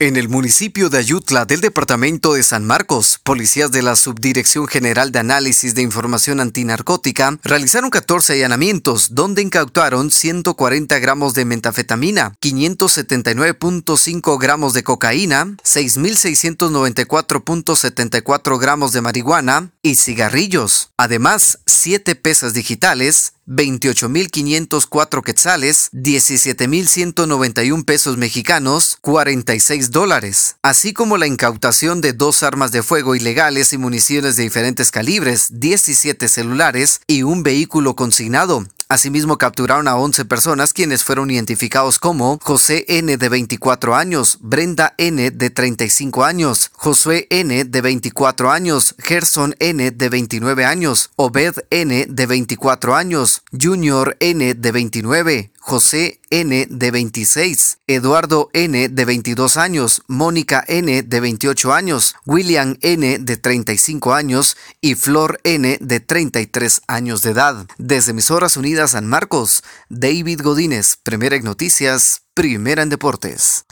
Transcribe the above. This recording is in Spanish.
En el municipio de Ayutla del departamento de San Marcos, policías de la Subdirección General de Análisis de Información Antinarcótica realizaron 14 allanamientos donde incautaron 140 gramos de metafetamina, 579.5 gramos de cocaína, 6.694.74 gramos de marihuana y cigarrillos. Además, 7 pesas digitales, 28.504 quetzales, 17.191 pesos mexicanos, 46 dólares, así como la incautación de dos armas de fuego ilegales y municiones de diferentes calibres, 17 celulares y un vehículo consignado. Asimismo, capturaron a 11 personas quienes fueron identificados como José N. de 24 años, Brenda N. de 35 años, Josué N. de 24 años, Gerson N. de 29 años, Obed N. de 24 años, Junior N. de 29, José N. de 26, Eduardo N. de 22 años, Mónica N. de 28 años, William N. de 35 años y Flor N. de 33 años de edad. Desde Emisoras Unidas San Marcos, David Godínez, Primera en Noticias, Primera en Deportes.